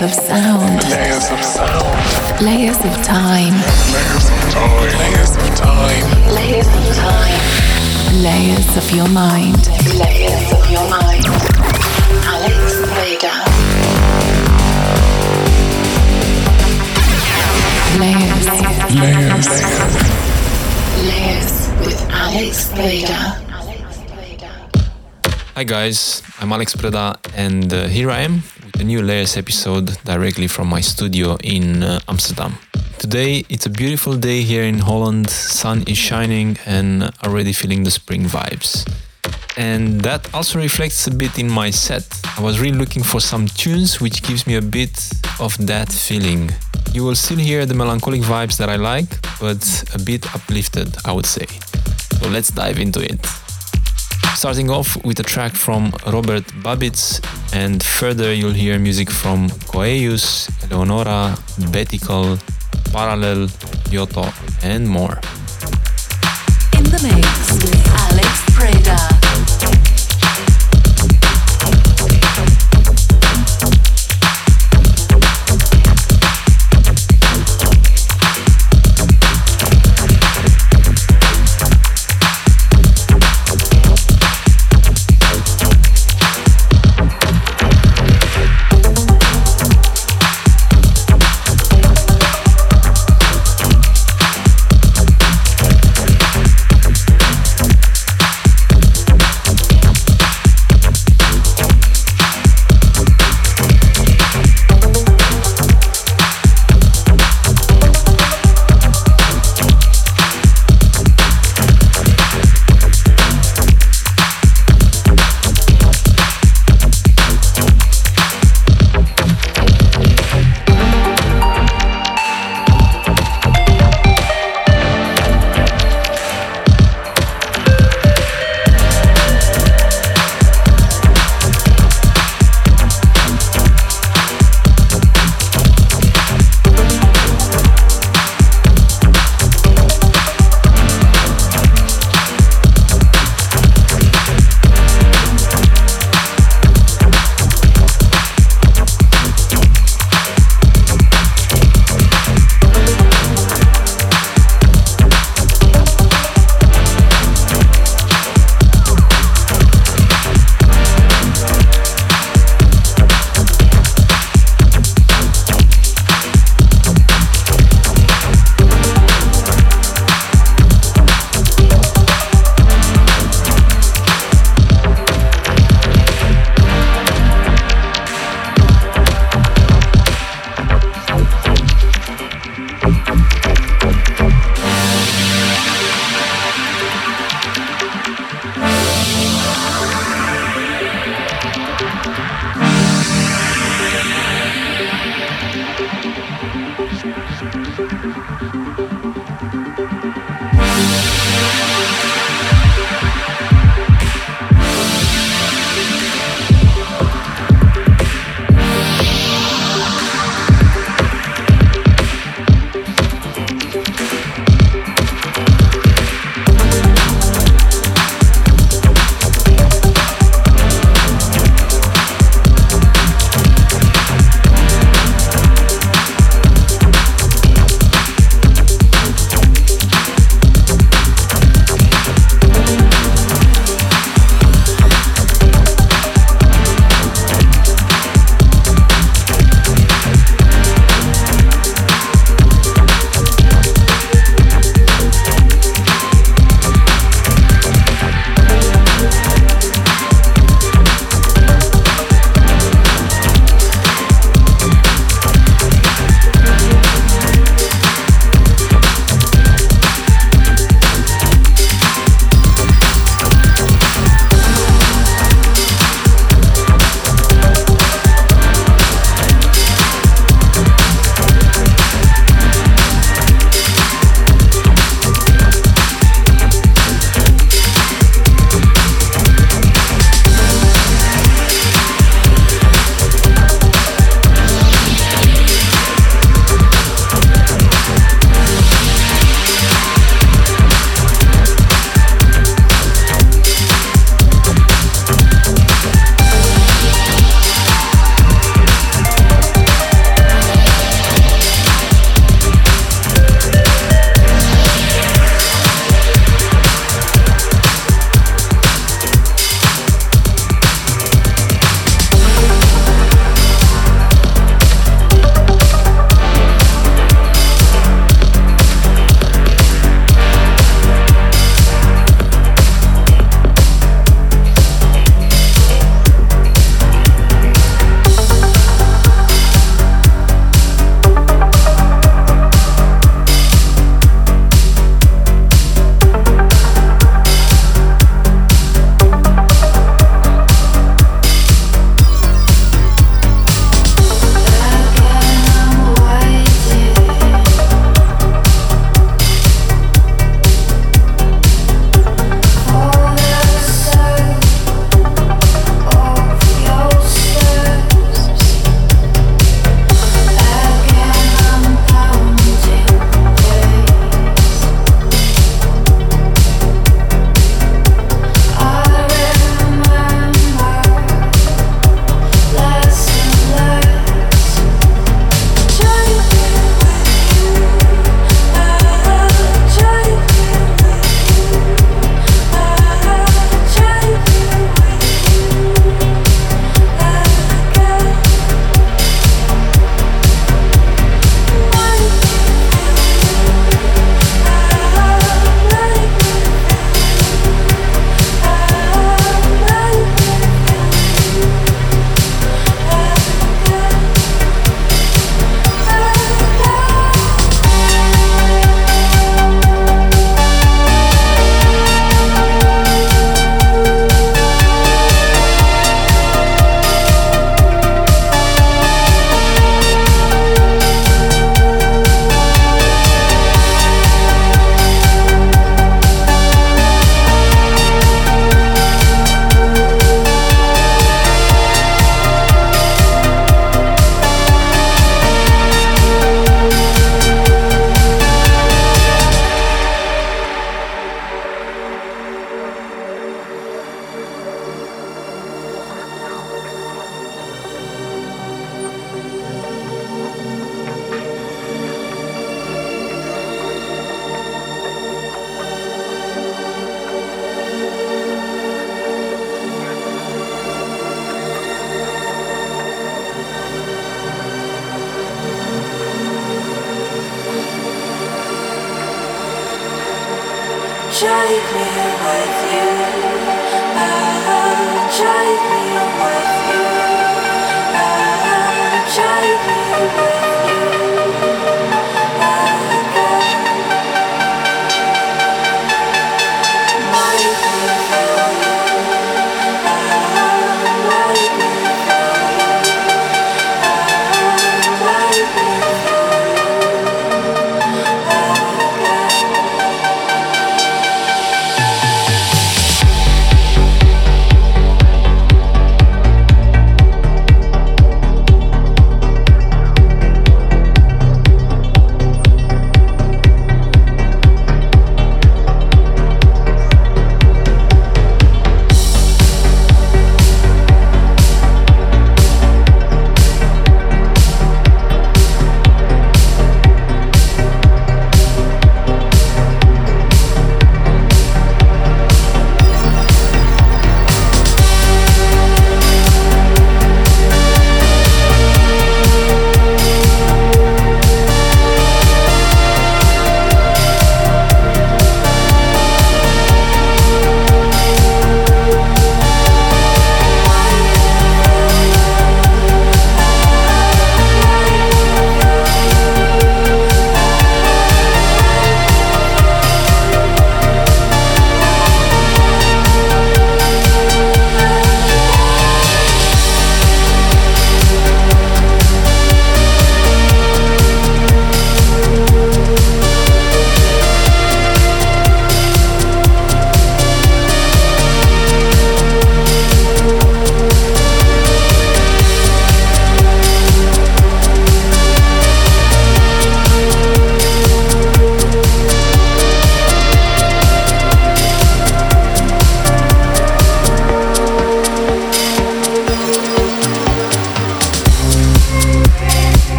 Layers of sound. Layers of sound. Layers of time. Layers of time. Layers of time. Layers of time. Layers of your mind. Layers of your mind. Alex Preda. Layers. Layers. Layers with Alex Preda. Hi guys, I'm Alex Preda and uh, here I am with a new Layers episode directly from my studio in uh, Amsterdam. Today it's a beautiful day here in Holland, sun is shining and already feeling the spring vibes. And that also reflects a bit in my set. I was really looking for some tunes which gives me a bit of that feeling. You will still hear the melancholic vibes that I like, but a bit uplifted, I would say. So let's dive into it. Starting off with a track from Robert Babicz, and further you'll hear music from Coeus, Eleonora, Betical, Parallel, Yotto, and more. In the mix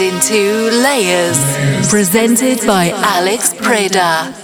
into Layers, presented by Alex Preda.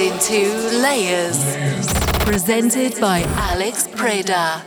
Into Layers. Presented by Alex Preda.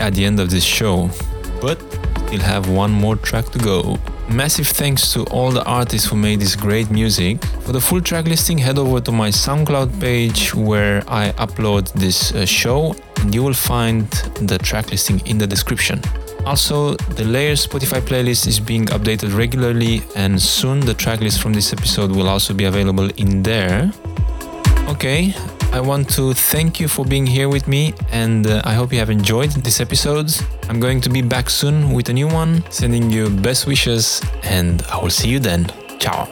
At the end of this show, but we'll have one more track to go. Massive thanks to all the artists who made this great music. For the full track listing, head over to my SoundCloud page where I upload this uh, show, and you will find the track listing in the description. Also, the Layers Spotify playlist is being updated regularly, and soon the tracklist from this episode will also be available in there. Okay, I want to thank you for being here with me, and uh, I hope you have enjoyed this episode. I'm going to be back soon with a new one, sending you best wishes, and I will see you then. Ciao.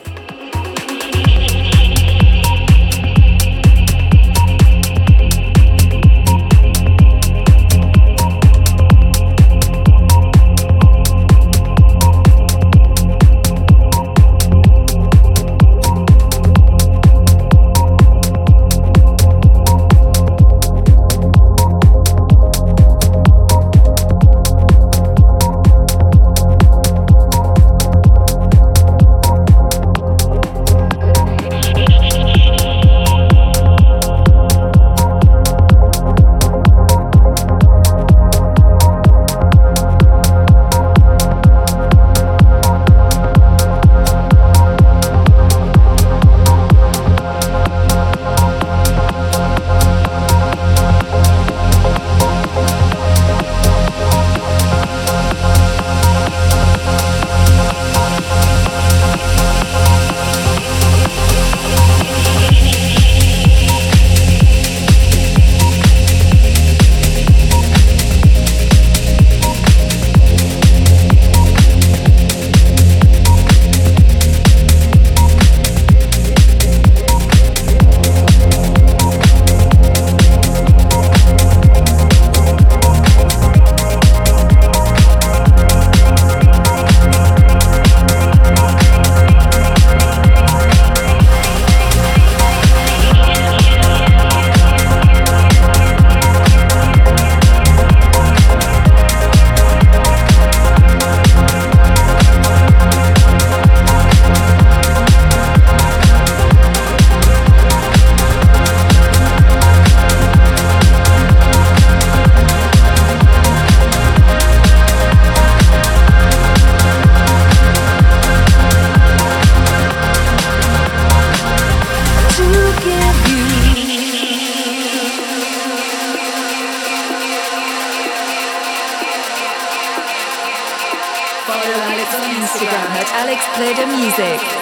Instagram at Alex Play the Music.